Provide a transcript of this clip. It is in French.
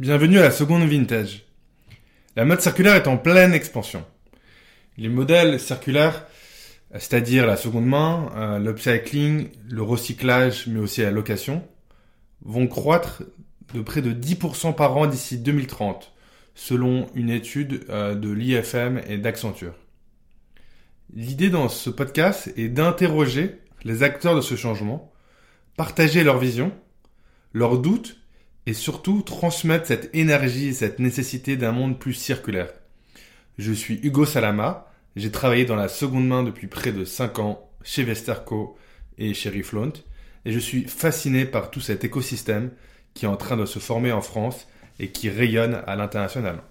Bienvenue à la seconde vintage. La mode circulaire est en pleine expansion. Les modèles circulaires, c'est-à-dire la seconde main, euh, l'upcycling, le recyclage, mais aussi la location, vont croître de près de 10% par an d'ici 2030, selon une étude euh, de l'IFM et d'Accenture. L'idée dans ce podcast est d'interroger les acteurs de ce changement, partager leurs visions, leurs doutes et surtout transmettre cette énergie et cette nécessité d'un monde plus circulaire. Je suis Hugo Salama, j'ai travaillé dans la seconde main depuis près de 5 ans chez Vesterco et chez Riflaunt et je suis fasciné par tout cet écosystème qui est en train de se former en France et qui rayonne à l'international.